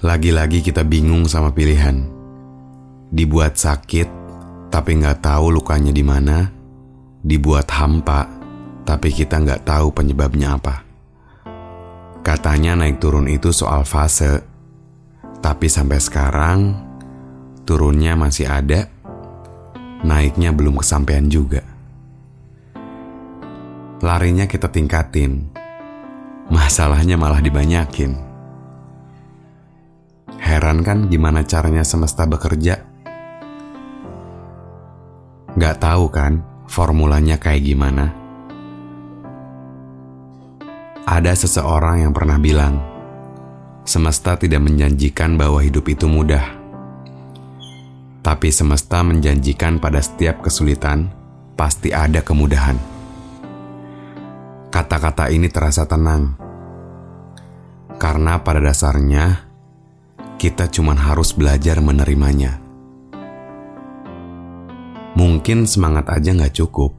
Lagi-lagi kita bingung sama pilihan. Dibuat sakit, tapi nggak tahu lukanya di mana. Dibuat hampa, tapi kita nggak tahu penyebabnya apa. Katanya naik turun itu soal fase, tapi sampai sekarang turunnya masih ada, naiknya belum kesampaian juga. Larinya kita tingkatin, masalahnya malah dibanyakin. Heran kan gimana caranya semesta bekerja? Gak tahu kan formulanya kayak gimana? Ada seseorang yang pernah bilang, semesta tidak menjanjikan bahwa hidup itu mudah. Tapi semesta menjanjikan pada setiap kesulitan, pasti ada kemudahan. Kata-kata ini terasa tenang. Karena pada dasarnya, kita cuma harus belajar menerimanya. Mungkin semangat aja nggak cukup.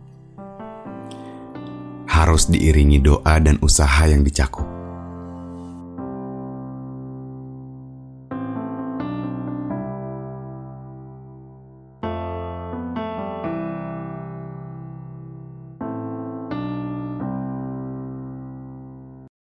Harus diiringi doa dan usaha yang dicakup.